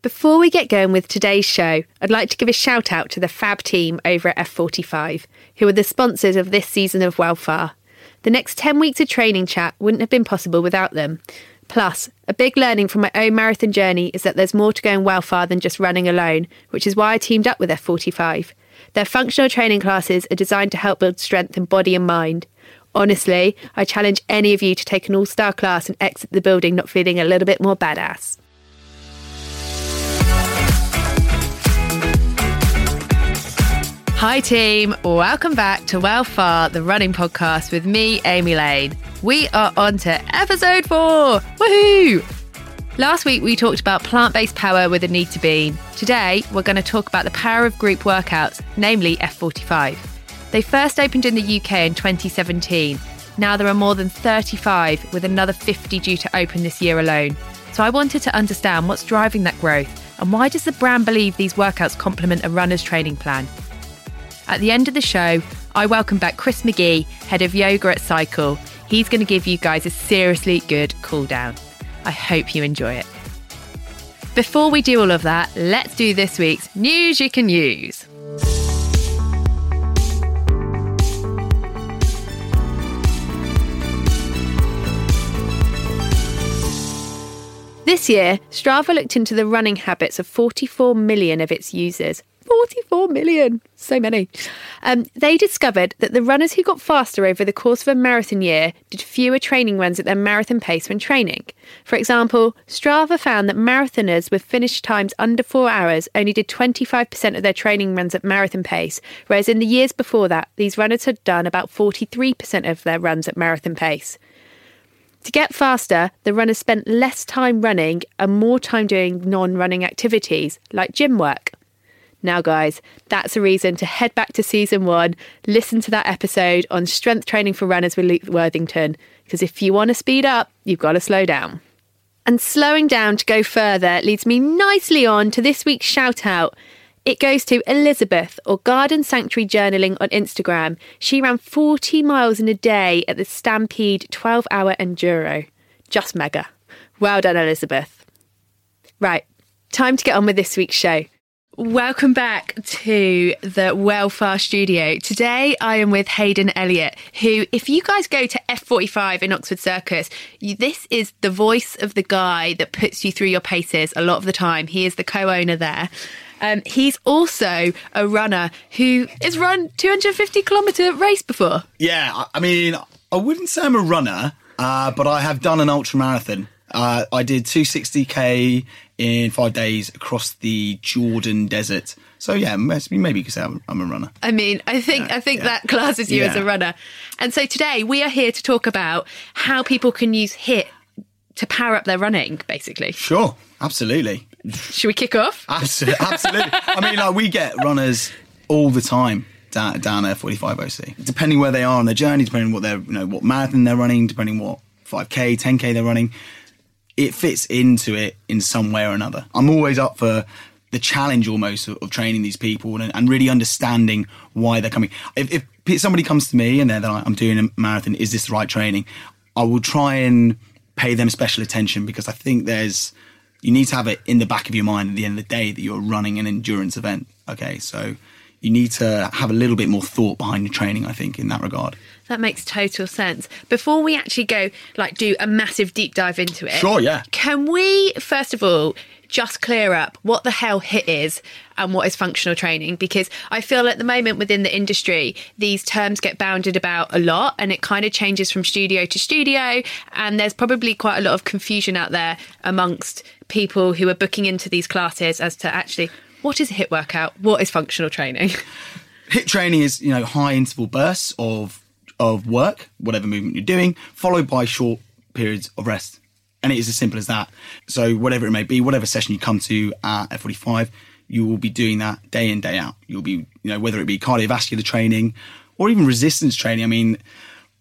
Before we get going with today's show, I'd like to give a shout out to the fab team over at F45, who are the sponsors of this season of Welfare. The next 10 weeks of training chat wouldn't have been possible without them. Plus, a big learning from my own marathon journey is that there's more to going Welfare than just running alone, which is why I teamed up with F45. Their functional training classes are designed to help build strength in body and mind. Honestly, I challenge any of you to take an all star class and exit the building not feeling a little bit more badass. Hi, team. Welcome back to Welfare, the running podcast with me, Amy Lane. We are on to episode four. Woohoo! Last week, we talked about plant based power with Anita Bean. Today, we're going to talk about the power of group workouts, namely F45. They first opened in the UK in 2017. Now there are more than 35, with another 50 due to open this year alone. So I wanted to understand what's driving that growth and why does the brand believe these workouts complement a runner's training plan? At the end of the show, I welcome back Chris McGee, head of yoga at Psycle. He's going to give you guys a seriously good cool down. I hope you enjoy it. Before we do all of that, let's do this week's news you can use. This year, Strava looked into the running habits of 44 million of its users. 44 million, so many. Um, they discovered that the runners who got faster over the course of a marathon year did fewer training runs at their marathon pace when training. For example, Strava found that marathoners with finish times under four hours only did 25% of their training runs at marathon pace, whereas in the years before that, these runners had done about 43% of their runs at marathon pace. To get faster, the runners spent less time running and more time doing non running activities like gym work. Now, guys, that's a reason to head back to season one, listen to that episode on strength training for runners with Luke Worthington, because if you want to speed up, you've got to slow down. And slowing down to go further leads me nicely on to this week's shout out. It goes to Elizabeth or Garden Sanctuary Journaling on Instagram. She ran 40 miles in a day at the Stampede 12 hour enduro. Just mega. Well done, Elizabeth. Right, time to get on with this week's show. Welcome back to the Welfare Studio. Today I am with Hayden Elliott, who, if you guys go to F45 in Oxford Circus, you, this is the voice of the guy that puts you through your paces a lot of the time. He is the co owner there. Um, he's also a runner who has run 250 kilometre race before. Yeah, I- mean, I wouldn't say I'm a runner, uh, but I have done an ultra marathon. Uh, I did 260k in five days across the Jordan desert. So yeah, maybe maybe you could say I'm, I'm a runner. I mean, I think I think yeah. that classes you as a runner. And so today we are here to talk about how people can use HIT to power up their running, basically. Sure, absolutely, Should we kick off? absolutely, absolutely. I mean, like we get runners all the time down, down at 45 OC, depending where they are on their journey, depending what they're, you know, what marathon they're running, depending what 5k, 10k they're running. It fits into it in some way or another. I'm always up for the challenge almost of, of training these people and, and really understanding why they're coming. If, if somebody comes to me and they're like, I'm doing a marathon, is this the right training? I will try and pay them special attention because I think there's you need to have it in the back of your mind at the end of the day that you're running an endurance event. Okay, so you need to have a little bit more thought behind your training. I think in that regard. That makes total sense. Before we actually go, like, do a massive deep dive into it. Sure, yeah. Can we, first of all, just clear up what the hell HIT is and what is functional training? Because I feel at the moment within the industry, these terms get bounded about a lot and it kind of changes from studio to studio. And there's probably quite a lot of confusion out there amongst people who are booking into these classes as to actually what is a HIT workout? What is functional training? Hit training is you know high interval bursts of of work, whatever movement you're doing, followed by short periods of rest. And it is as simple as that. So whatever it may be, whatever session you come to at F45, you will be doing that day in, day out. You'll be, you know, whether it be cardiovascular training or even resistance training. I mean,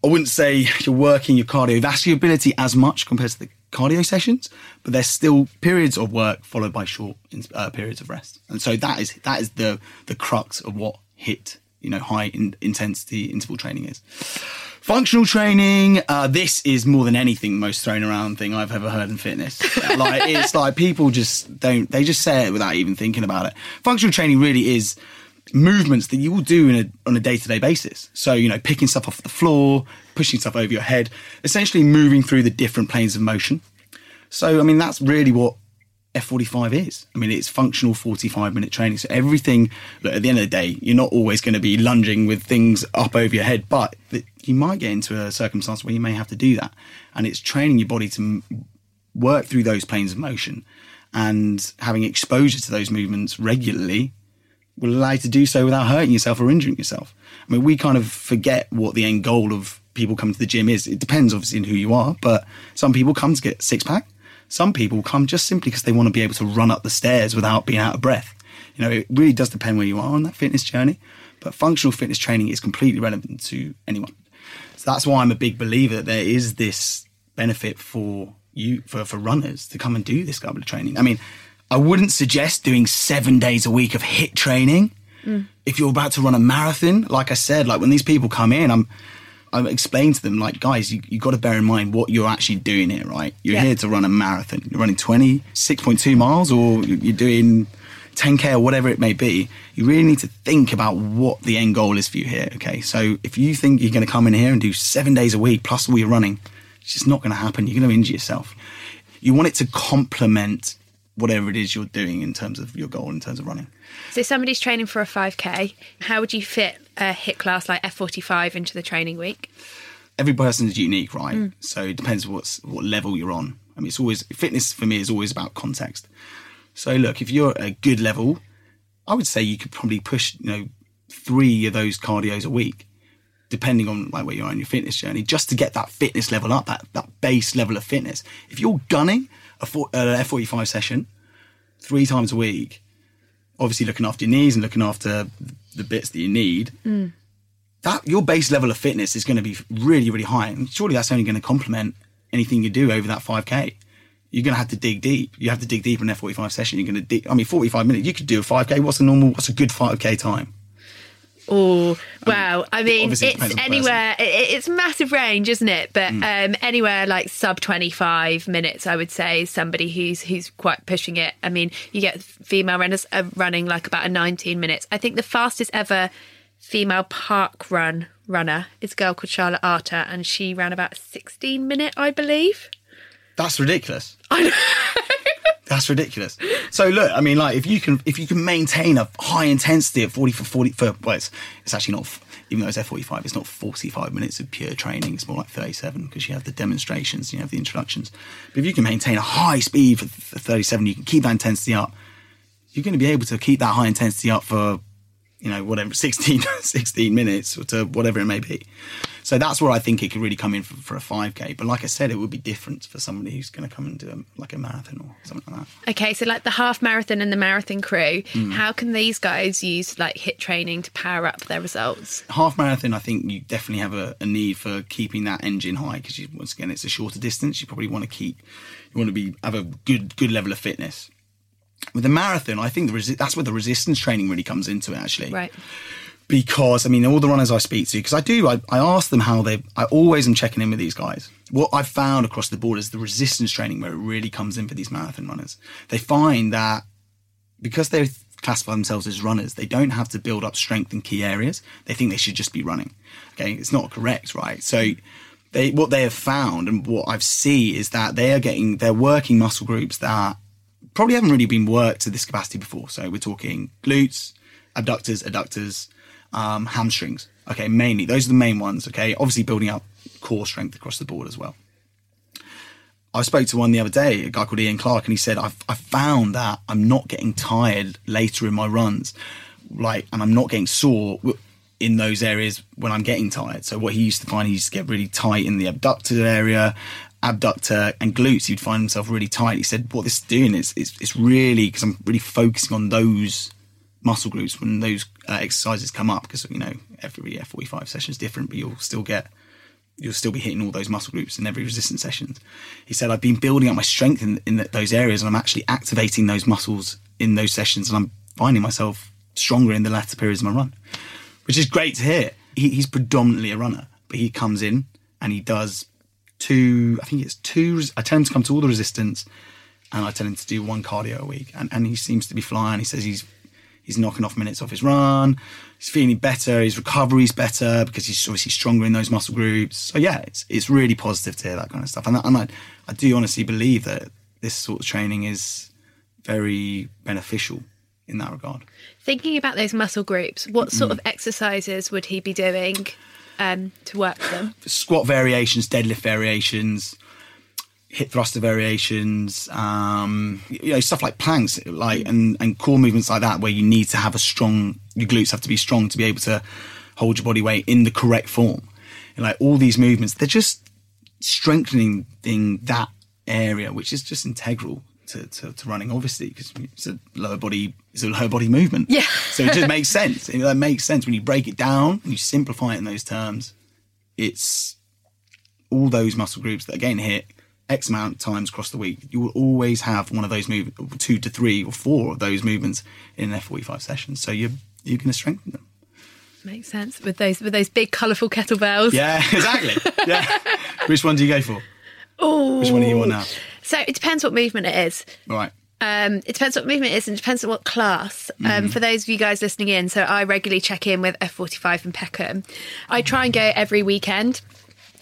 I wouldn't say you're working your cardiovascular ability as much compared to the cardio sessions, but there's still periods of work followed by short uh, periods of rest. And so that is that is the the crux of what hit you know high in, intensity interval training is. Functional training, uh, this is more than anything most thrown around thing I've ever heard in fitness. like it's like people just don't they just say it without even thinking about it. Functional training really is movements that you will do in a, on a day-to-day basis. So, you know, picking stuff off the floor, pushing stuff over your head, essentially moving through the different planes of motion. So, I mean, that's really what F45 is. I mean, it's functional 45 minute training. So everything, look, at the end of the day, you're not always going to be lunging with things up over your head, but you might get into a circumstance where you may have to do that. And it's training your body to work through those planes of motion and having exposure to those movements regularly will allow you to do so without hurting yourself or injuring yourself. I mean, we kind of forget what the end goal of people coming to the gym is. It depends obviously on who you are, but some people come to get six pack. Some people come just simply because they want to be able to run up the stairs without being out of breath. You know, it really does depend where you are on that fitness journey, but functional fitness training is completely relevant to anyone. So that's why I'm a big believer that there is this benefit for you, for, for runners to come and do this kind of training. I mean, I wouldn't suggest doing seven days a week of hit training. Mm. If you're about to run a marathon, like I said, like when these people come in, I'm I explain to them, like, guys, you, you got to bear in mind what you're actually doing here, right? You're yeah. here to run a marathon. You're running 26.2 miles or you're doing 10K or whatever it may be. You really need to think about what the end goal is for you here, okay? So if you think you're going to come in here and do seven days a week plus all your running, it's just not going to happen. You're going to injure yourself. You want it to complement whatever it is you're doing in terms of your goal in terms of running. So somebody's training for a 5k, how would you fit a hit class like F45 into the training week? Every person is unique, right? Mm. So it depends what's what level you're on. I mean, it's always fitness for me is always about context. So look, if you're at a good level, I would say you could probably push, you know, three of those cardios a week, depending on like where you are in your fitness journey, just to get that fitness level up, that that base level of fitness. If you're gunning, a an F45 session three times a week, obviously looking after your knees and looking after the bits that you need, mm. that your base level of fitness is going to be really, really high. And surely that's only going to complement anything you do over that 5K. You're going to have to dig deep. You have to dig deep in an F45 session. You're going to dig, I mean, 45 minutes, you could do a 5K. What's a normal, what's a good 5K time? Oh wow! I mean, it's anywhere. It, it's massive range, isn't it? But mm. um, anywhere like sub twenty five minutes, I would say somebody who's who's quite pushing it. I mean, you get female runners uh, running like about a nineteen minutes. I think the fastest ever female park run runner is a girl called Charlotte Arter, and she ran about sixteen minute, I believe. That's ridiculous. I know. That's ridiculous. So look, I mean, like if you can if you can maintain a high intensity at forty for forty for well, it's, it's actually not even though it's F forty five, it's not forty five minutes of pure training. It's more like thirty seven because you have the demonstrations, you have the introductions. But if you can maintain a high speed for, thirty seven, you can keep that intensity up. You're going to be able to keep that high intensity up for you know whatever 16, 16 minutes or to whatever it may be. So that's where I think it could really come in for, for, a 5K. But like I said, it would be different for somebody who's going to come and do a, like a marathon or something like that. Okay, so like the half marathon and the marathon crew, mm. how can these guys use like HIT training to power up their results? Half marathon, I think you definitely have a, a need for keeping that engine high because once again, it's a shorter distance. You probably want to keep, you want to be have a good good level of fitness. With the marathon, I think the resi- that's where the resistance training really comes into it. Actually, right because I mean, all the runners I speak to, because I do, I, I ask them how they, I always am checking in with these guys. What I've found across the board is the resistance training where it really comes in for these marathon runners. They find that because they classify themselves as runners, they don't have to build up strength in key areas. They think they should just be running. Okay. It's not correct, right? So, they, what they have found and what I've see is that they are getting, they're working muscle groups that probably haven't really been worked to this capacity before. So we're talking glutes, abductors, adductors, um, hamstrings. Okay, mainly those are the main ones. Okay, obviously building up core strength across the board as well. I spoke to one the other day, a guy called Ian Clark, and he said, I've, I've found that I'm not getting tired later in my runs, like, and I'm not getting sore in those areas when I'm getting tired. So what he used to find, he used to get really tight in the abductor area, abductor and glutes, he'd find himself really tight. He said, "What this is doing is it's, it's really because I'm really focusing on those muscle groups when those uh, exercises come up because you know every F45 session is different, but you'll still get you'll still be hitting all those muscle groups in every resistance sessions. He said, I've been building up my strength in, in those areas and I'm actually activating those muscles in those sessions and I'm finding myself stronger in the latter periods of my run, which is great to hear. He, he's predominantly a runner, but he comes in and he does two, I think it's two, I tell him to come to all the resistance and I tell him to do one cardio a week. And, and he seems to be flying. He says he's he's knocking off minutes off his run. He's feeling better. His recovery's better because he's obviously stronger in those muscle groups. So yeah, it's it's really positive to hear that kind of stuff. And, and I, I do honestly believe that this sort of training is very beneficial in that regard. Thinking about those muscle groups, what sort mm. of exercises would he be doing um, to work for them? Squat variations, deadlift variations, hip thruster variations, um, you know, stuff like planks, like and, and core movements like that, where you need to have a strong, your glutes have to be strong to be able to hold your body weight in the correct form. And like all these movements, they're just strengthening that area, which is just integral to, to, to running, obviously, because it's a lower body, it's a lower body movement. Yeah. so it just makes sense. It, that makes sense when you break it down and you simplify it in those terms. It's all those muscle groups that again hit X amount of times across the week, you will always have one of those movements, two to three or four of those movements in an F45 session. So you're, you're going to strengthen them. Makes sense with those with those big colourful kettlebells. Yeah, exactly. yeah. Which one do you go for? Oh, which one do you want now? So it depends what movement it is. Right. Um, it depends what movement it is and it depends on what class. Um, mm-hmm. For those of you guys listening in, so I regularly check in with F45 and Peckham. I try and go every weekend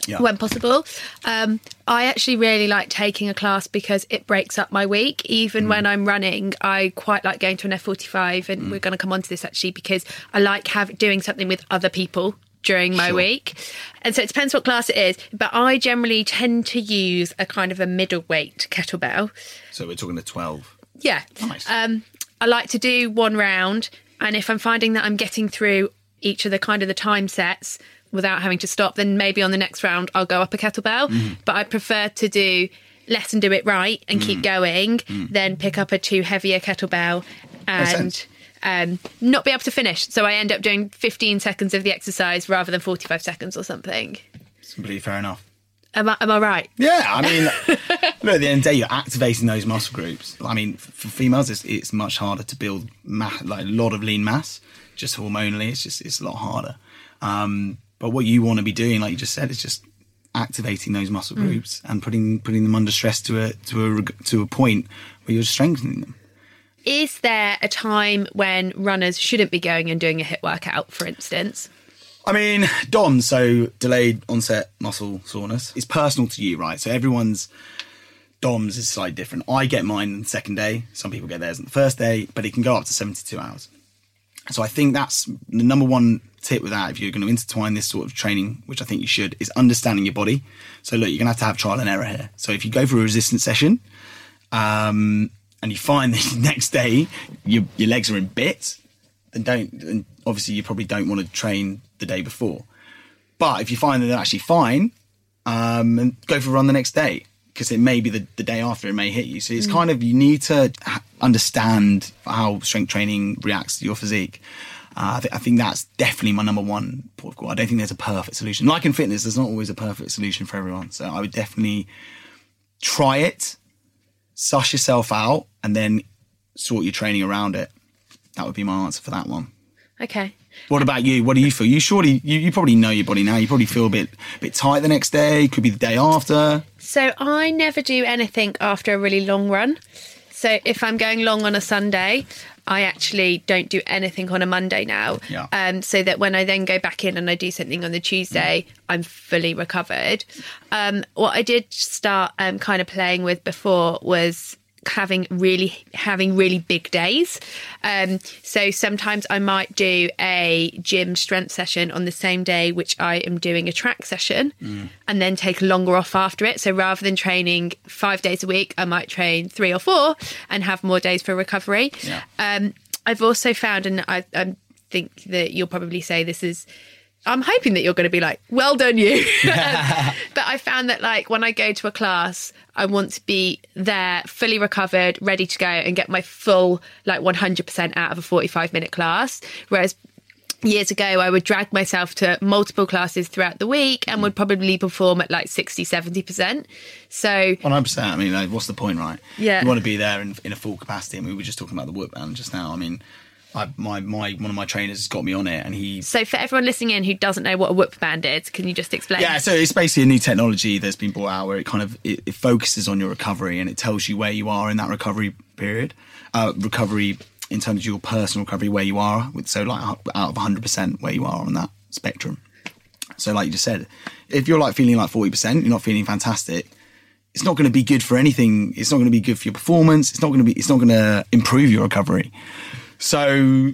yeah. when possible. Um, I actually really like taking a class because it breaks up my week. Even mm. when I'm running, I quite like going to an F45, and mm. we're going to come on to this actually because I like have doing something with other people during my sure. week. And so it depends what class it is, but I generally tend to use a kind of a middleweight kettlebell. So we're talking a 12. Yeah. Nice. Um, I like to do one round, and if I'm finding that I'm getting through each of the kind of the time sets, without having to stop, then maybe on the next round I'll go up a kettlebell. Mm. But I prefer to do less and do it right and mm. keep going mm. than pick up a too heavier kettlebell and um, not be able to finish. So I end up doing 15 seconds of the exercise rather than 45 seconds or something. It's completely fair enough. Am I, am I right? Yeah, I mean, look, at the end of the day, you're activating those muscle groups. I mean, for females, it's, it's much harder to build mass, like a lot of lean mass, just hormonally. It's just it's a lot harder. Um, but what you want to be doing, like you just said, is just activating those muscle mm. groups and putting putting them under stress to a to a to a point where you're strengthening them. Is there a time when runners shouldn't be going and doing a hit workout, for instance? I mean, DOM, so delayed onset muscle soreness, is personal to you, right? So everyone's DOMs is slightly different. I get mine the second day. Some people get theirs on the first day, but it can go up to 72 hours. So I think that's the number one tip with that, if you're going to intertwine this sort of training, which I think you should, is understanding your body. So look, you're going to have to have trial and error here. So if you go for a resistance session, um, and you find the next day your, your legs are in bits, then don't, and obviously you probably don't want to train the day before. But if you find that they're actually fine, um, and go for a run the next day because it may be the, the day after it may hit you. So it's mm. kind of you need to understand how strength training reacts to your physique. Uh, I, th- I, think that's definitely my number one port of call. I don't think there's a perfect solution. Like in fitness, there's not always a perfect solution for everyone. So I would definitely try it, suss yourself out, and then sort your training around it. That would be my answer for that one. Okay. What about you? What do you feel? You surely you, you probably know your body now. You probably feel a bit a bit tight the next day. Could be the day after. So I never do anything after a really long run. So if I'm going long on a Sunday, I actually don't do anything on a Monday now. Yeah. Um, so that when I then go back in and I do something on the Tuesday, mm. I'm fully recovered. Um, what I did start um, kind of playing with before was having really having really big days. Um, so sometimes I might do a gym strength session on the same day which I am doing a track session, mm. and then take longer off after it. So rather than training five days a week, I might train three or four and have more days for recovery. Yeah. Um, I've also found, and I, I think that you'll probably say this is I'm hoping that you're going to be like, well done, you. but I found that, like, when I go to a class, I want to be there, fully recovered, ready to go, and get my full, like, 100% out of a 45 minute class. Whereas years ago, I would drag myself to multiple classes throughout the week and would probably perform at like 60, 70%. So, One hundred percent. I mean, like, what's the point, right? Yeah. You want to be there in, in a full capacity. I mean, we were just talking about the whoop band just now. I mean, I, my my one of my trainers has got me on it, and he. so for everyone listening in who doesn't know what a whoop band is, can you just explain? Yeah, so it's basically a new technology that's been brought out where it kind of it, it focuses on your recovery and it tells you where you are in that recovery period, uh, recovery in terms of your personal recovery where you are. With so like out of hundred percent where you are on that spectrum. So like you just said, if you're like feeling like forty percent, you're not feeling fantastic. It's not going to be good for anything. It's not going to be good for your performance. It's not going to be. It's not going to improve your recovery. So,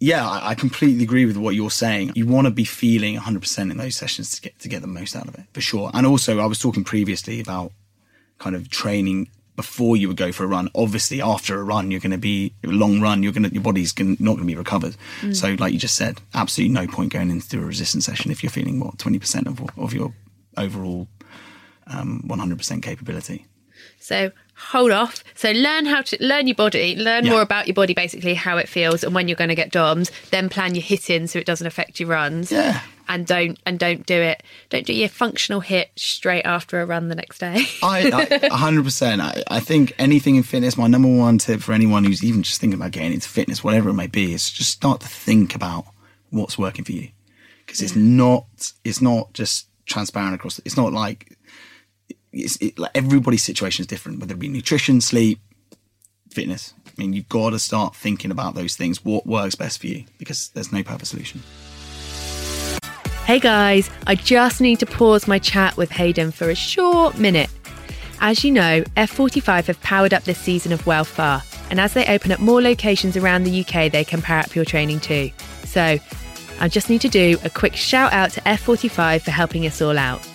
yeah, I, I completely agree with what you're saying. You want to be feeling 100% in those sessions to get to get the most out of it, for sure. And also, I was talking previously about kind of training before you would go for a run. Obviously, after a run, you're going to be a long run. You're going to your body's going, not going to be recovered. So, like you just said, absolutely no point going into a resistance session if you're feeling what 20% of of your overall um, 100% capability. So hold off. So learn how to learn your body, learn Yeah. more about your body, basically how it feels and when you're going to get DOMs. Then plan your hitting so it doesn't affect your runs. Yeah. And don't and don't do it. Don't do your functional hit straight after a run the next day. I, I 100%. I, I think anything in fitness, my number one tip for anyone who's even just thinking about getting into fitness, whatever it may be, is just start to think about what's working for you. Because it's not, it's not just transparent across, it's not like, it, like everybody's situation is different, whether it be nutrition, sleep, fitness. I mean, you've got to start thinking about those things. What works best for you? Because there's no perfect solution. Hey guys, I just need to pause my chat with Hayden for a short minute. As you know, F45 have powered up this season of Welfare, and as they open up more locations around the UK, they can power up your training too. So, I just need to do a quick shout out to F45 for helping us all out.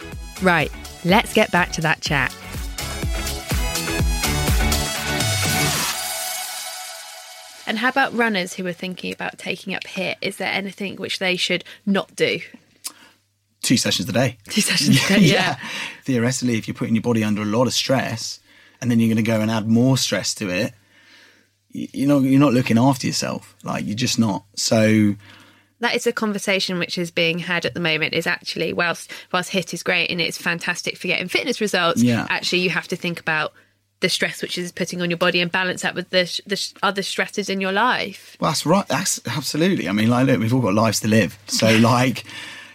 Right, let's get back to that chat. And how about runners who are thinking about taking up HIT? Is there anything which they should not do? Two sessions a day. Two sessions a day, yeah. Theoretically, if you're putting your body under a lot of stress and then you're going to go and add more stress to it, you're not, you're not looking after yourself. Like, you're just not. So, that is a conversation which is being had at the moment is actually whilst whilst hit is great and it's fantastic for getting fitness results Yeah. actually you have to think about the stress which is putting on your body and balance that with the, sh- the sh- other stresses in your life well, that's right. That's absolutely. I mean, like, look, we've all got lives to live. So, like,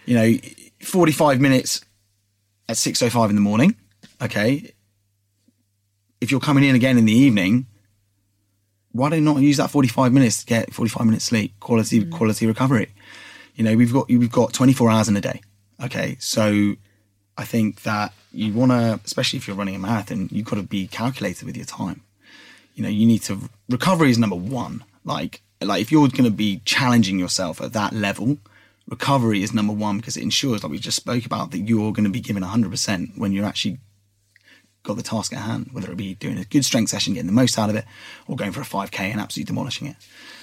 you know, 45 minutes at 6.05 in the morning, okay? If you're coming in again in the evening, why do not use that 45 minutes to get 45 minutes sleep, quality mm. quality recovery? You know, we've got we've got 24 hours in a day. Okay, so I think that you want to, especially if you're running a marathon, you've got to be calculated with your time. You know, you need to recovery is number one. Like like if you're going to be challenging yourself at that level, recovery is number one because it ensures, like we just spoke about, that you're going to be given 100% when you're actually got the task at hand, whether it be doing a good strength session, getting the most out of it, or going for a 5K and absolutely demolishing it.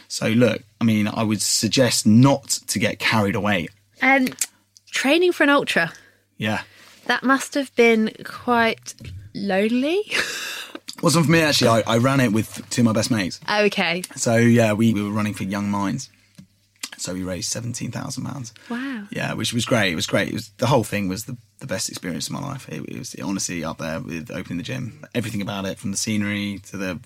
So, look, I mean, I would suggest not to get carried away. um, training for an ultra Yeah. that must have been quite lonely Wasn't for me, actually. I, I ran it with two of my best mates. okay So, yeah, we, we were running for Young Minds. So we raised £17,000. wow Yeah, which was great. It was great. It was the whole thing was the, the best experience of my life. It, it was honestly up there with opening the gym. Everything about it, from the scenery to the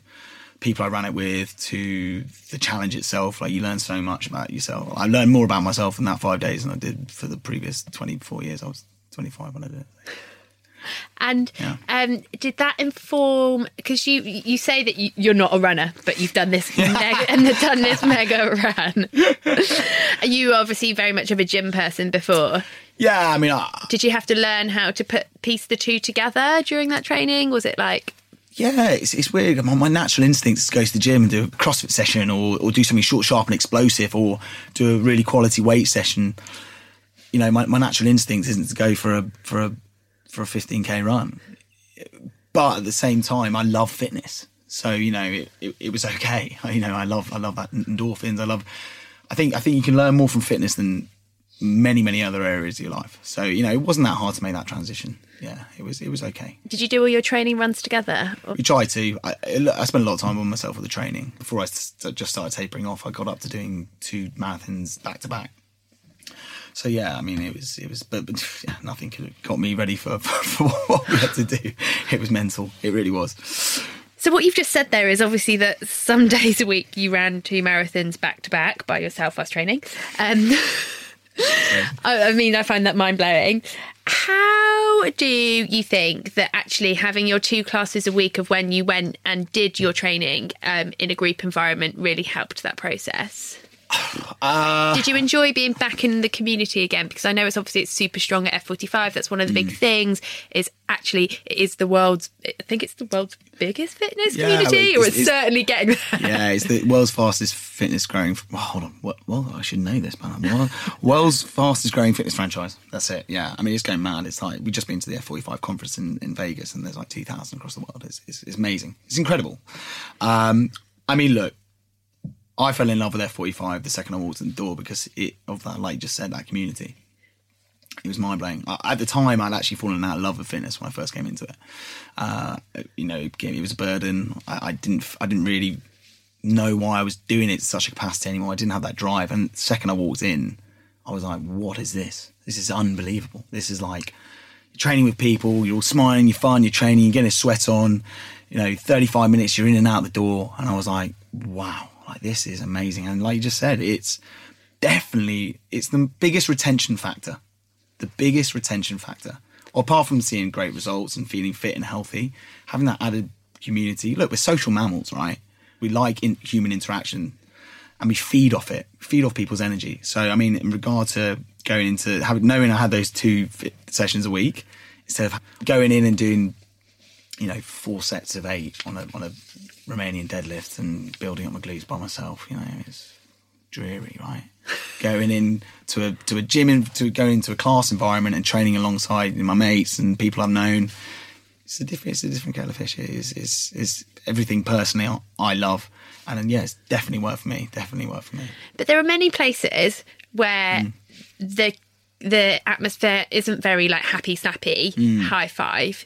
people I ran it with to the challenge itself. Like you learn so much about yourself. I learned more about myself in that five days than I did for the previous twenty four years. I was twenty five when I did it. And Yeah. um, did that inform? Because you you say that you, you're not a runner, but you've done this mega, and you've done this mega run. Are you obviously very much of a gym person before? Yeah, I mean, I, Did you have to learn how to put piece the two together during that training? Was it like Yeah, it's, it's weird. My, my natural instinct is to go to the gym and do a CrossFit session or, or do something short, sharp, and explosive or do a really quality weight session. You know, my, my natural instinct isn't to go for a for a for a 15k run, but at the same time, I love fitness. So you know, it, it, it was okay. You know, I love I love that endorphins. I love. I think I think you can learn more from fitness than many many other areas of your life. So you know, it wasn't that hard to make that transition. Yeah, it was it was okay. Did you do all your training runs together? Or- We tried to. I, I spent a lot of time on myself with the training before I just started tapering off. I got up to doing two marathons back to back. So yeah, I mean, it was it was, but, but yeah, nothing could have got me ready for, for what we had to do. It was mental. It really was. So what you've just said there is obviously that some days a week you ran two marathons back to back by yourself whilst training. Um, I, I mean, I find that mind blowing. How do you think that actually having your two classes a week of when you went and did your training um, in a group environment really helped that process? Did you enjoy being back in the community again? Because I know it's obviously it's super strong at F45. That's one of the big things. Is actually it is the world's. I think it's the world's biggest fitness Yeah, community, it's- or it's, it's- certainly getting there. Yeah, it's the world's fastest fitness growing. Well, hold on. Well, well, I should know this, man. Well, world's fastest growing fitness franchise. That's it. Yeah, I mean, it's going mad. It's like we've just been to the F45 conference in, in Vegas, and there's like 2,000 across the world. It's, it's, it's amazing. It's incredible. Um, I mean, look, I fell in love with F45 the second I walked in the door because it of that, like you just said, that community. It was mind blowing. At the time, I'd actually fallen out of love with fitness when I first came into it. Uh, you know, it was a burden. I, I didn't, I didn't really know why I was doing it to such a capacity anymore. I didn't have that drive. And the second I walked in, I was like, what is this? This is unbelievable. This is like training with people, you're all smiling, you're fun, you're training, you're getting a sweat on. You know, 35 minutes, you're in and out the door. And I was like, wow, like this is amazing. And like you just said, it's definitely, it's the biggest retention factor. The biggest retention factor. apart from seeing great results and feeling fit and healthy, having that added community. Look, we're social mammals, right? We like in human interaction and we feed off it, feed off people's energy. So, I mean, in regard to going into having knowing I had those two sessions a week instead of going in and doing, you know, four sets of eight on a on a Romanian deadlift and building up my glutes by myself, you know, it's dreary, right? going in to a to a gym in, to going into a class environment and training alongside my mates and people I've known. It's a different it's a different kettle of fish. It is is is everything personally I, love. And then, yeah, it's definitely for me. Definitely for me. But there are many places where Mm. the the atmosphere isn't very like happy snappy Mm. high five.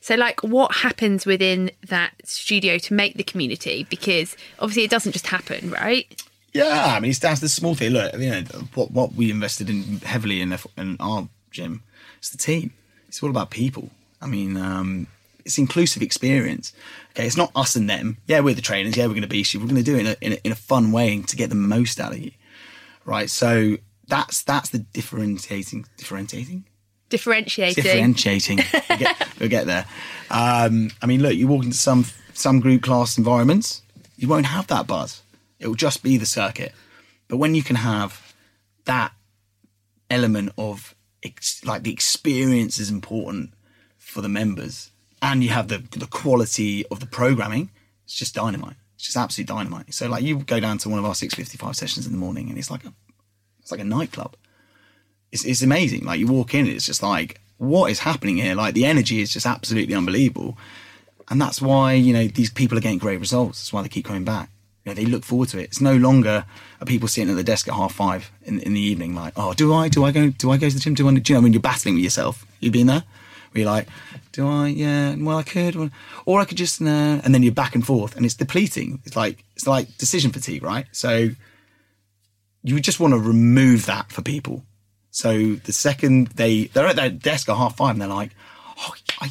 So like what happens within that studio to make the community? Because obviously it doesn't just happen, right? Yeah, I mean, it's down the small thing. Look, you know, what what we invested in heavily in, in our gym, it's the team. It's all about people. I mean, um, it's inclusive experience. Okay, it's not us and them. Yeah, we're the trainers. Yeah, we're going to be you. We're going to do it in a, in a, in a fun way to get the most out of you, right? So that's that's the differentiating differentiating Differentiating. differentiating. we'll, get, we'll get there. Um, I mean, look, you walk into some some group class environments, you won't have that buzz. It will just be the circuit. But when you can have that element of ex- like the experience is important for the members, and you have the the quality of the programming, it's just dynamite. It's just absolute dynamite. So like you go down to one of our six fifty five sessions in the morning, and it's like a it's like a nightclub it's, it's amazing. Like you walk in, it's just like, what is happening here? Like the energy is just absolutely unbelievable. And that's why, you know, these people are getting great results. That's why they keep coming back. You know, they look forward to it. It's no longer are people sitting at the desk at half five in, in the evening, like, oh, do I, do I go, do I go to the gym? Do I, do you know, when you're battling with yourself, you've been there where you're like, do I, yeah, well, I could, or I could just, and then you're back and forth and it's depleting. It's like, it's like decision fatigue, right? So you just want to remove that for people. So the second they they're at their desk at half five and they're like, oh I,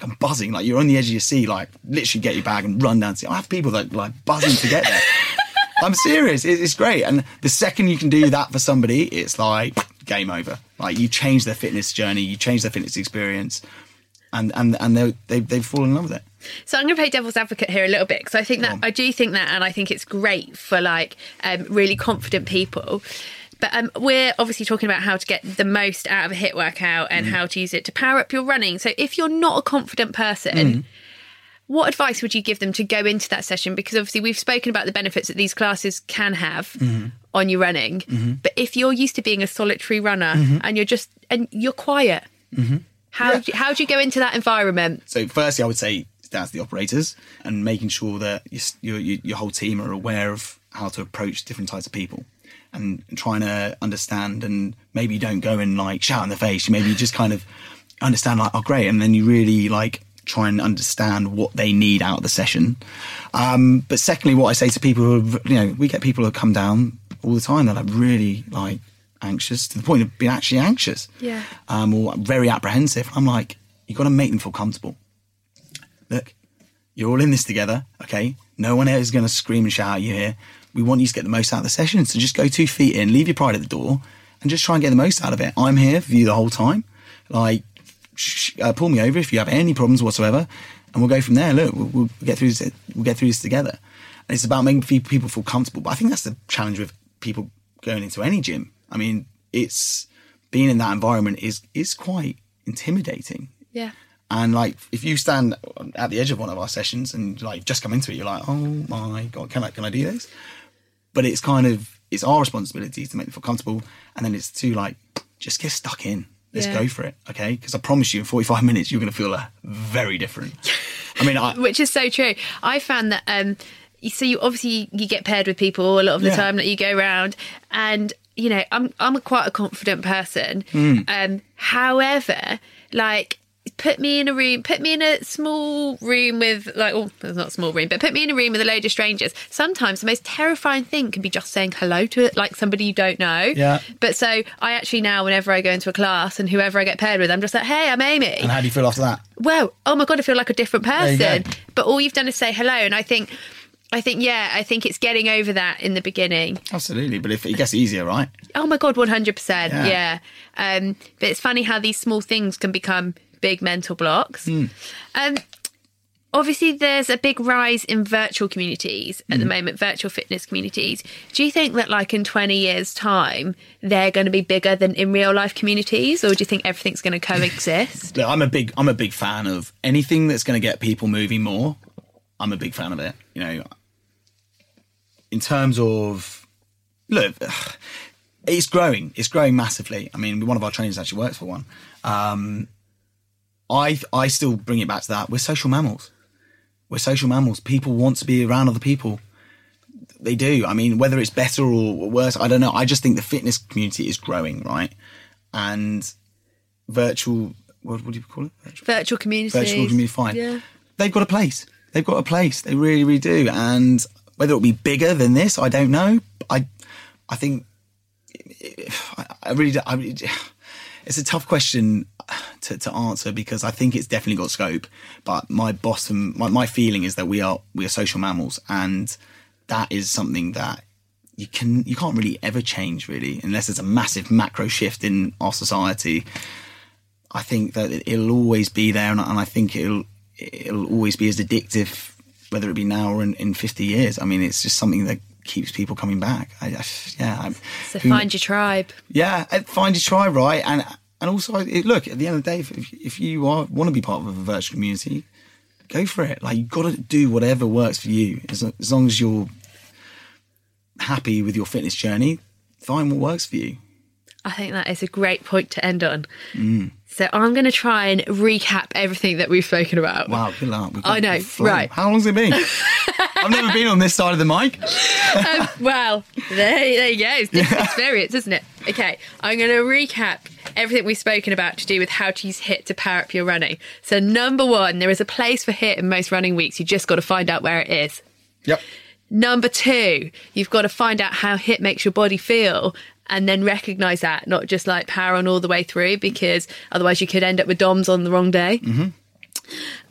I'm buzzing. Like you're on the edge of your seat. Like literally get your bag and run down. To, I have people that like buzzing to get there. I'm serious. It, it's great. And the second you can do that for somebody, it's like game over. Like you change their fitness journey, you change their fitness experience, and and and they they they fall in love with it. So I'm going to play devil's advocate here a little bit because I think that. I do think that, and I think it's great for like um, really confident people. But um, we're obviously talking about how to get the most out of a hit workout and mm-hmm. how to use it to power up your running. So if you're not a confident person, mm-hmm. what advice would you give them to go into that session? Because obviously we've spoken about the benefits that these classes can have mm-hmm. on your running. But if you're used to being a solitary runner and you're just and you're quiet, how do, how do you go into that environment? So, firstly, I would say that's the operators and making sure that your, your your whole team are aware of how to approach different types of people and trying to understand. And maybe you don't go and like shout in the face. Maybe you just kind of understand, like, oh, great. And then you really like try and understand what they need out of the session. Um, but secondly, what I say to people who, are, you know, we get people who come down all the time that are really like anxious to the point of being actually anxious Yeah. um, or very apprehensive. I'm like, you've got to make them feel comfortable. Look, you're all in this together, okay? No one is going to scream and shout at you here. We want you to get the most out of the session. So just go two feet in, leave your pride at the door, and just try and get the most out of it. I'm here for you the whole time. Like, sh- uh, pull me over if you have any problems whatsoever, and we'll go from there. Look, we'll, we'll get through this. We'll get through this together. And it's about making people feel comfortable. But I think that's the challenge with people going into any gym. I mean, it's being in that environment is is quite intimidating. Yeah. And like, if you stand at the edge of one of our sessions and like just come into it, you're like, oh my god, can I can I do this? But it's kind of it's our responsibility to make them feel comfortable, and then it's to like just get stuck in. Let's Yeah. go for it, okay? Because I promise you, in 45 minutes, you're going to feel uh, very different. I mean, I, which is so true. I found that um so you obviously you get paired with people a lot of the Yeah. time that you go around and you know I'm I'm a quite a confident person. Hmm. Um however, like put me in a room put me in a small room with like oh it's not a small room but put me in a room with a load of strangers sometimes the most terrifying thing can be just saying hello to it like somebody you don't know Yeah. but so i actually now whenever i go into a class and whoever i get paired with i'm just like hey i'm amy and how do you feel after that? well, oh my god, I feel like a different person. But all you've done is say hello, and I think, I think, yeah, I think it's getting over that in the beginning. Absolutely, but if it gets easier, right? Oh my god, one hundred percent, Yeah. yeah. Um, but it's funny how these small things can become big mental blocks. Hmm. Um, obviously, there's a big rise in virtual communities at the Hmm. moment, virtual fitness communities. Do you think that, like in twenty years' time, they're going to be bigger than in real life communities, or do you think everything's going to coexist? Look, I'm a big I'm a big fan of anything that's going to get people moving more. I'm a big fan of it. You know, in terms of look, it's growing. It's growing massively. I mean, one of our trainers actually works for one. Um, I I still bring it back to that. We're social mammals. We're social mammals. People want to be around other people. They do. I mean, whether it's better or worse, I don't know. I just think the fitness community is growing, right? And virtual what, what do you call it? Virtual, Virtual communities. virtual community fine. Yeah. They've got a place. They've got a place. They really, really do. And whether it'll be bigger than this, I don't know. I I think I, really, I really it's a tough question to, to answer because I think it's definitely got scope. But my bottom, my, my feeling is that we are we are social mammals, and that is something that you can you can't really ever change really unless there's a massive macro shift in our society. I think that it- it'll always be there, and, I- and I think it'll it'll always be as addictive, whether it be now or in, in 50 years. I mean, it's just something that keeps people coming back. I, I, yeah, I'm, So who- find your tribe. yeah, uh, find your tribe, right? And and also, it, look, at the end of the day, if, if you are want to be part of a virtual community, go for it. Like, you've got to do whatever works for you. As, as long as you're happy with your fitness journey, find what works for you. I think that is a great point to end on. Mm. So I'm going to try and recap everything that we've spoken about. Wow, good luck. I know, right. How long's it been? I've never been on this side of the mic. Um, well, there, there you go. It's different experience, isn't it? Okay, I'm going to recap everything we've spoken about to do with how to use HIT to power up your running. So, number one, there is a place for HIT in most running weeks. You just got to find out where it is. Yep. Number two, you've got to find out how HIT makes your body feel and then recognize that, not just like power on all the way through, because otherwise you could end up with DOMs on the wrong day.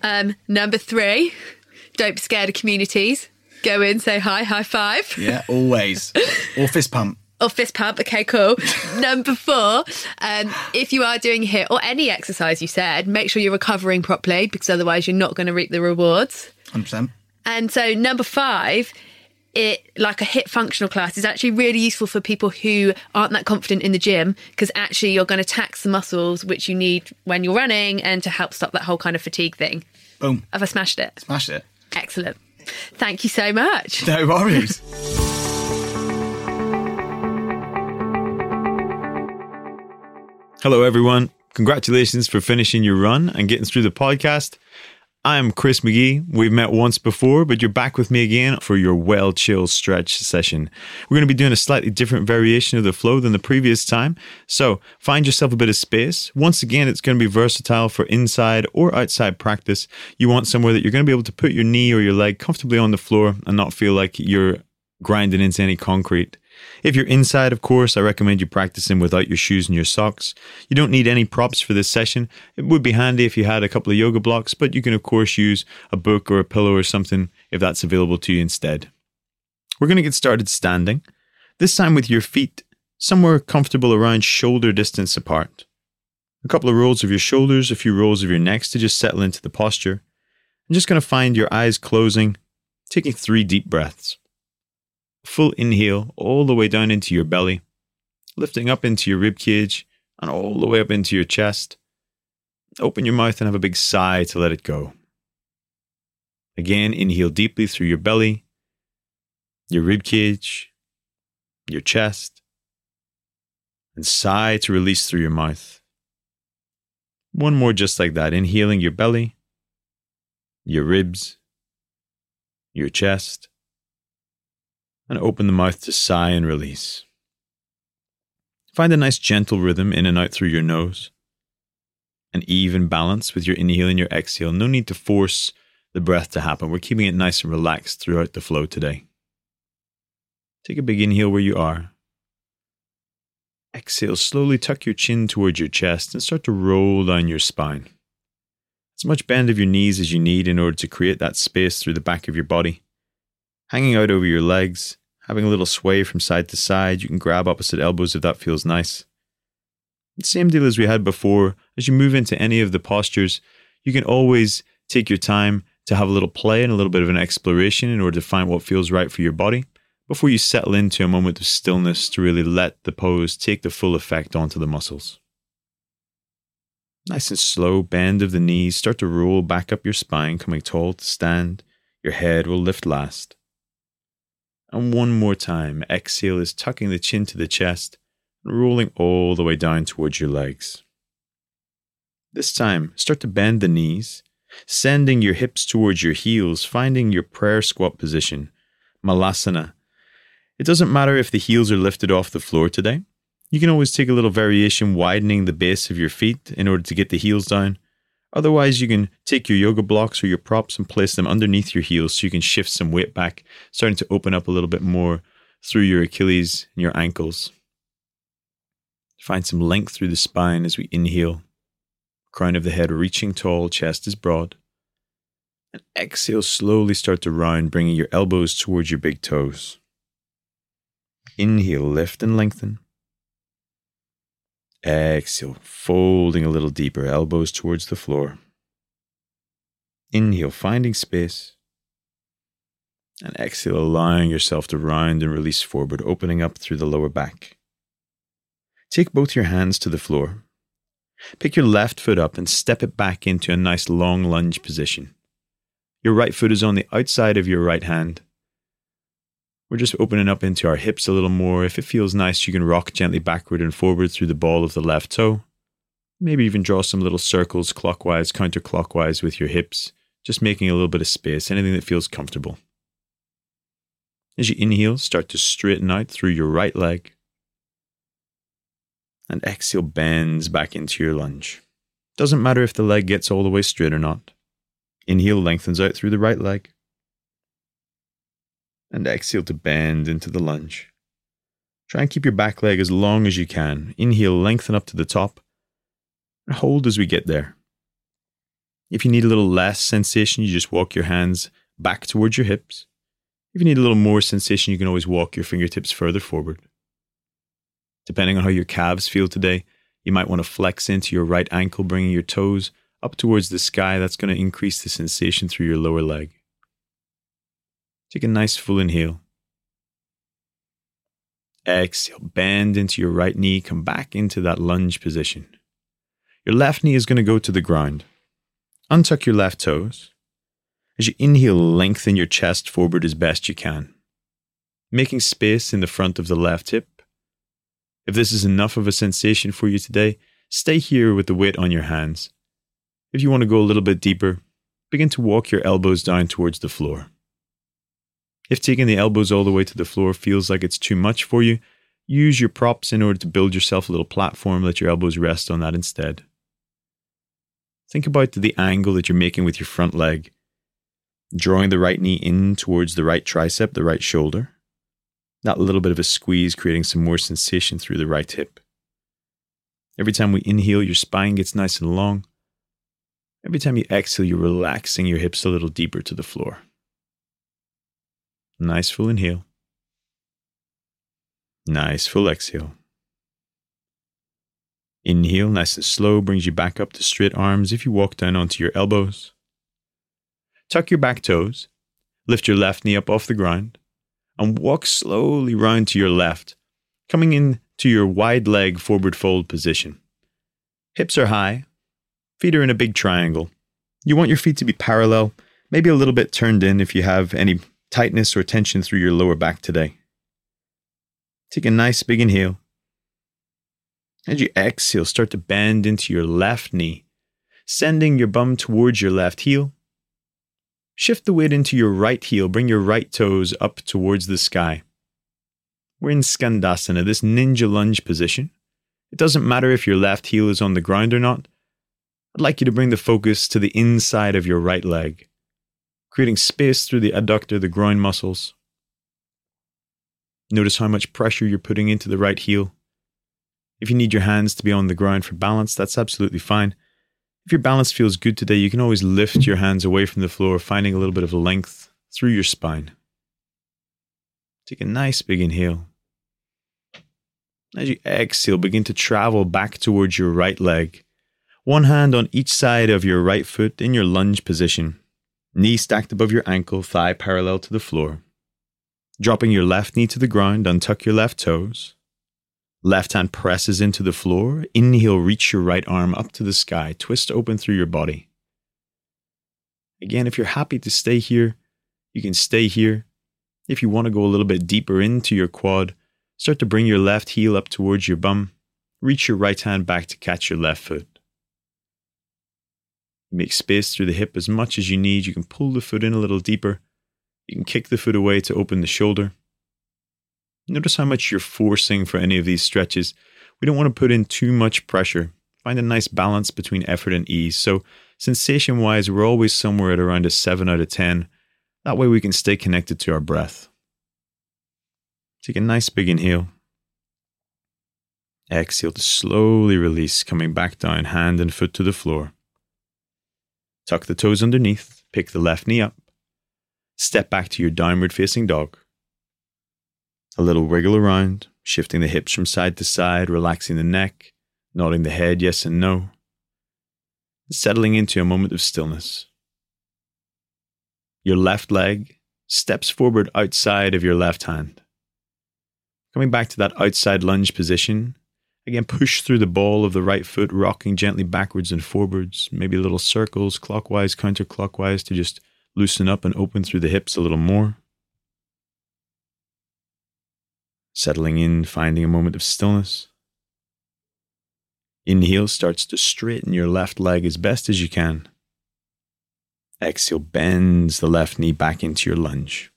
Um, number three, don't be scared of communities. Go in, say hi, high five. Yeah, always. or fist pump. Or fist pump. Okay, cool. Number four, um, if you are doing HIIT or any exercise you said, make sure you're recovering properly because otherwise you're not going to reap the rewards. 100%. And so number five, it like a HIIT functional class is actually really useful for people who aren't that confident in the gym because actually you're going to tax the muscles which you need when you're running and to help stop that whole kind of fatigue thing. Boom. Have I smashed it? Smash it. Excellent. Thank you so much. No worries. Hello, everyone. Congratulations for finishing your run and getting through the podcast. I'm Chris McGee. We've met once before, but you're back with me again for your well chill stretch session. We're going to be doing a slightly different variation of the flow than the previous time. So find yourself a bit of space. Once again, it's going to be versatile for inside or outside practice. You want somewhere that you're going to be able to put your knee or your leg comfortably on the floor and not feel like you're grinding into any concrete. If you're inside, of course, I recommend you practicing without your shoes and your socks. You don't need any props for this session. It would be handy if you had a couple of yoga blocks, but you can, of course, use a book or a pillow or something if that's available to you instead. We're going to get started standing, this time with your feet somewhere comfortable around shoulder distance apart. A couple of rolls of your shoulders, a few rolls of your necks to just settle into the posture. I'm just going to find your eyes closing, taking three deep breaths full inhale all the way down into your belly, lifting up into your rib cage and all the way up into your chest. Open your mouth and have a big sigh to let it go. Again, inhale deeply through your belly, your rib cage, your chest, and sigh to release through your mouth. One more just like that, inhaling your belly, your ribs, your chest, and open the mouth to sigh and release. Find a nice gentle rhythm in and out through your nose. An even balance with your inhale and your exhale. No need to force the breath to happen. We're keeping it nice and relaxed throughout the flow today. Take a big inhale where you are. Exhale, slowly tuck your chin towards your chest and start to roll down your spine. As much bend of your knees as you need in order to create that space through the back of your body. Hanging out over your legs, having a little sway from side to side. You can grab opposite elbows if that feels nice. Same deal as we had before. As you move into any of the postures, you can always take your time to have a little play and a little bit of an exploration in order to find what feels right for your body before you settle into a moment of stillness to really let the pose take the full effect onto the muscles. Nice and slow bend of the knees, start to roll back up your spine, coming tall to stand. Your head will lift last. And one more time, exhale is tucking the chin to the chest and rolling all the way down towards your legs. This time, start to bend the knees, sending your hips towards your heels, finding your prayer squat position, malasana. It doesn't matter if the heels are lifted off the floor today. You can always take a little variation, widening the base of your feet in order to get the heels down, Otherwise, you can take your yoga blocks or your props and place them underneath your heels so you can shift some weight back, starting to open up a little bit more through your Achilles and your ankles. Find some length through the spine as we inhale. Crown of the head reaching tall, chest is broad. And exhale, slowly start to round, bringing your elbows towards your big toes. Inhale, lift and lengthen. Exhale, folding a little deeper, elbows towards the floor. Inhale, finding space. And exhale, allowing yourself to round and release forward, opening up through the lower back. Take both your hands to the floor. Pick your left foot up and step it back into a nice long lunge position. Your right foot is on the outside of your right hand. We're just opening up into our hips a little more. If it feels nice, you can rock gently backward and forward through the ball of the left toe. Maybe even draw some little circles clockwise, counterclockwise with your hips, just making a little bit of space, anything that feels comfortable. As you inhale, start to straighten out through your right leg. And exhale bends back into your lunge. Doesn't matter if the leg gets all the way straight or not. Inhale lengthens out through the right leg and exhale to bend into the lunge. Try and keep your back leg as long as you can. Inhale, lengthen up to the top, and hold as we get there. If you need a little less sensation, you just walk your hands back towards your hips. If you need a little more sensation, you can always walk your fingertips further forward. Depending on how your calves feel today, you might want to flex into your right ankle, bringing your toes up towards the sky. That's going to increase the sensation through your lower leg. Take a nice full inhale. Exhale, bend into your right knee, come back into that lunge position. Your left knee is going to go to the ground. Untuck your left toes. As you inhale, lengthen your chest forward as best you can, making space in the front of the left hip. If this is enough of a sensation for you today, stay here with the weight on your hands. If you want to go a little bit deeper, begin to walk your elbows down towards the floor. If taking the elbows all the way to the floor feels like it's too much for you, use your props in order to build yourself a little platform. Let your elbows rest on that instead. Think about the angle that you're making with your front leg, drawing the right knee in towards the right tricep, the right shoulder. That little bit of a squeeze, creating some more sensation through the right hip. Every time we inhale, your spine gets nice and long. Every time you exhale, you're relaxing your hips a little deeper to the floor. Nice full inhale. Nice full exhale. Inhale, nice and slow, brings you back up to straight arms if you walk down onto your elbows. Tuck your back toes, lift your left knee up off the ground, and walk slowly round to your left, coming in to your wide leg forward fold position. Hips are high, feet are in a big triangle. You want your feet to be parallel, maybe a little bit turned in if you have any tightness or tension through your lower back today. Take a nice big inhale. As you exhale, start to bend into your left knee, sending your bum towards your left heel. Shift the weight into your right heel, bring your right toes up towards the sky. We're in Skandasana, this ninja lunge position. It doesn't matter if your left heel is on the ground or not. I'd like you to bring the focus to the inside of your right leg creating space through the adductor, the groin muscles. Notice how much pressure you're putting into the right heel. If you need your hands to be on the ground for balance, that's absolutely fine. If your balance feels good today, you can always lift your hands away from the floor, finding a little bit of length through your spine. Take a nice big inhale. As you exhale, begin to travel back towards your right leg. One hand on each side of your right foot in your lunge position knee stacked above your ankle, thigh parallel to the floor. Dropping your left knee to the ground, untuck your left toes. Left hand presses into the floor. Inhale, reach your right arm up to the sky, twist open through your body. Again, if you're happy to stay here, you can stay here. If you want to go a little bit deeper into your quad, start to bring your left heel up towards your bum. Reach your right hand back to catch your left foot. Make space through the hip as much as you need. You can pull the foot in a little deeper. You can kick the foot away to open the shoulder. Notice how much you're forcing for any of these stretches. We don't want to put in too much pressure. Find a nice balance between effort and ease. So, sensation wise, we're always somewhere at around a 7 out of 10. That way, we can stay connected to our breath. Take a nice big inhale. Exhale to slowly release, coming back down, hand and foot to the floor. Tuck the toes underneath, pick the left knee up. Step back to your downward facing dog. A little wriggle around, shifting the hips from side to side, relaxing the neck, nodding the head yes and no. Settling into a moment of stillness. Your left leg steps forward outside of your left hand. Coming back to that outside lunge position, Again, push through the ball of the right foot, rocking gently backwards and forwards, maybe little circles, clockwise, counterclockwise, to just loosen up and open through the hips a little more. Settling in, finding a moment of stillness. Inhale starts to straighten your left leg as best as you can. Exhale bends the left knee back into your lunge.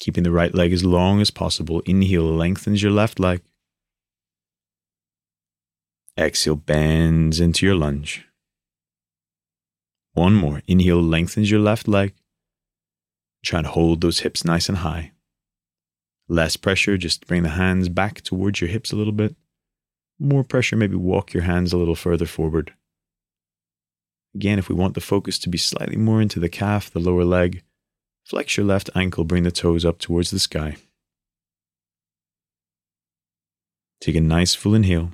Keeping the right leg as long as possible. Inhale lengthens your left leg. Exhale bends into your lunge. One more. Inhale lengthens your left leg. Try and hold those hips nice and high. Less pressure, just bring the hands back towards your hips a little bit. More pressure, maybe walk your hands a little further forward. Again, if we want the focus to be slightly more into the calf, the lower leg, Flex your left ankle, bring the toes up towards the sky. Take a nice full inhale.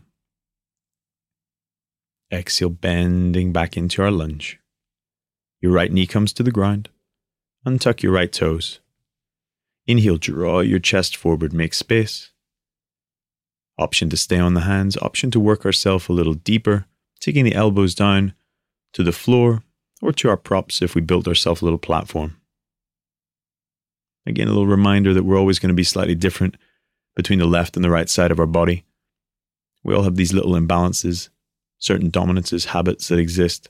Exhale, bending back into our lunge. Your right knee comes to the ground. Untuck your right toes. Inhale, draw your chest forward, make space. Option to stay on the hands, option to work ourselves a little deeper, taking the elbows down to the floor or to our props if we built ourselves a little platform. Again, a little reminder that we're always going to be slightly different between the left and the right side of our body. We all have these little imbalances, certain dominances, habits that exist.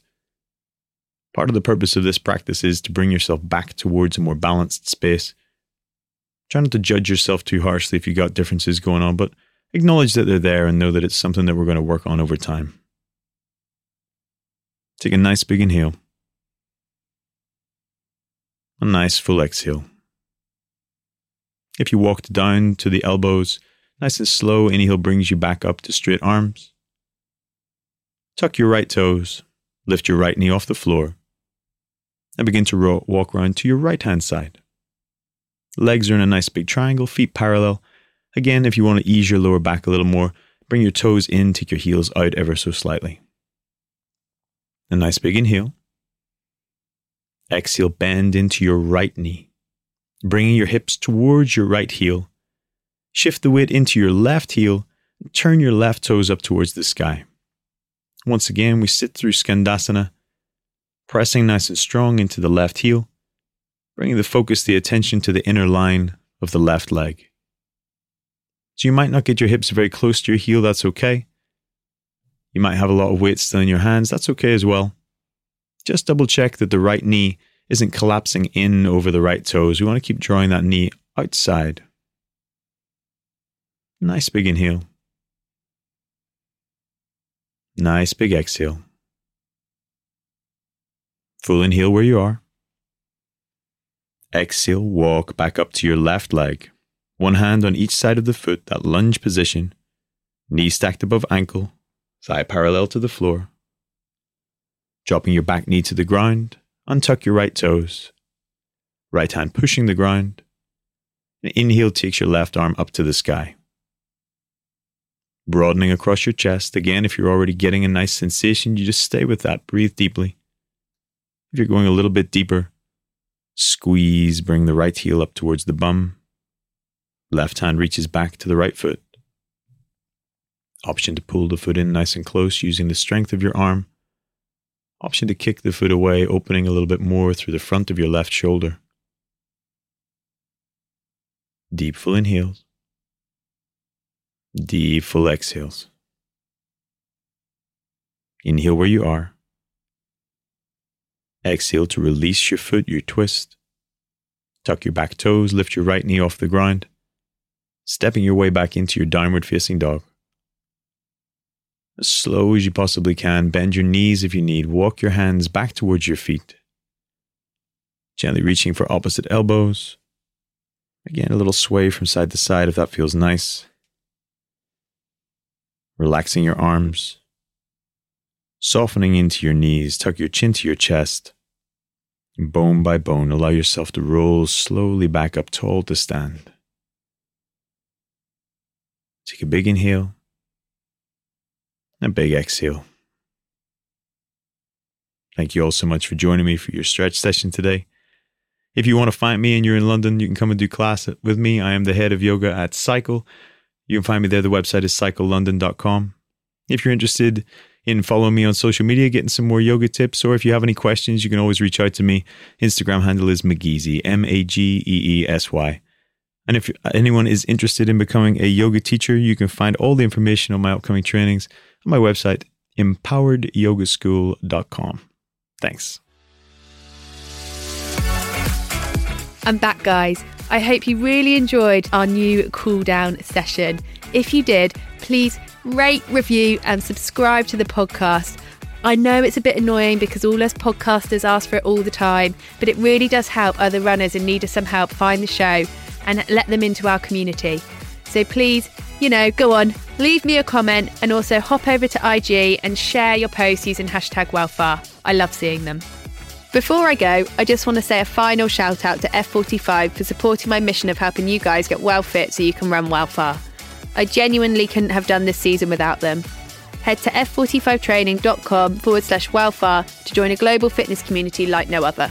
Part of the purpose of this practice is to bring yourself back towards a more balanced space. Try not to judge yourself too harshly if you got differences going on, but acknowledge that they're there and know that it's something that we're going to work on over time. Take a nice big inhale. A nice full exhale. If you walked down to the elbows, nice and slow, inhale brings you back up to straight arms. Tuck your right toes, lift your right knee off the floor, and begin to ro- walk around to your right hand side. Legs are in a nice big triangle, feet parallel. Again, if you want to ease your lower back a little more, bring your toes in, take your heels out ever so slightly. A nice big inhale. Exhale, bend into your right knee bringing your hips towards your right heel. Shift the weight into your left heel turn your left toes up towards the sky. Once again, we sit through Skandasana, pressing nice and strong into the left heel, bringing the focus, the attention to the inner line of the left leg. So you might not get your hips very close to your heel, that's okay. You might have a lot of weight still in your hands, that's okay as well. Just double check that the right knee isn't collapsing in over the right toes. We want to keep drawing that knee outside. Nice big inhale. Nice big exhale. Full inhale where you are. Exhale, walk back up to your left leg. One hand on each side of the foot, that lunge position. Knee stacked above ankle, thigh parallel to the floor. Dropping your back knee to the ground, Untuck your right toes. Right hand pushing the ground. Inhale takes your left arm up to the sky. Broadening across your chest. Again, if you're already getting a nice sensation, you just stay with that. Breathe deeply. If you're going a little bit deeper, squeeze, bring the right heel up towards the bum. Left hand reaches back to the right foot. Option to pull the foot in nice and close using the strength of your arm Option to kick the foot away, opening a little bit more through the front of your left shoulder. Deep full inhales. Deep full exhales. Inhale where you are. Exhale to release your foot, your twist. Tuck your back toes, lift your right knee off the ground, stepping your way back into your downward facing dog as slow as you possibly can. Bend your knees if you need. Walk your hands back towards your feet. Gently reaching for opposite elbows. Again, a little sway from side to side if that feels nice. Relaxing your arms. Softening into your knees. Tuck your chin to your chest. Bone by bone, allow yourself to roll slowly back up tall to stand. Take a big inhale a big exhale. Thank you all so much for joining me for your stretch session today. If you want to find me and you're in London, you can come and do class with me. I am the head of yoga at Psycle. You can find me there. The website is psyclelondon.com. If you're interested in following me on social media, getting some more yoga tips, or if you have any questions, you can always reach out to me. Instagram handle is Mageesy, M A G E E S Y. And if anyone is interested in becoming a yoga teacher, you can find all the information on my upcoming trainings on my website, empoweredyogaschool.com. Thanks. I'm back, guys. I hope you really enjoyed our new cool down session. If you did, please rate, review, and subscribe to the podcast. I know it's a bit annoying because all us podcasters ask for it all the time, but it really does help other runners in need of some help find the show and let them into our community. So please, you know, go on, leave me a comment and also hop over to IG and share your posts using hashtag Welfare. I love seeing them. Before I go, I just want to say a final shout out to F45 for supporting my mission of helping you guys get well fit so you can run well far. I genuinely couldn't have done this season without them. Head to f45training.com forward slash wellfar to join a global fitness community like no other.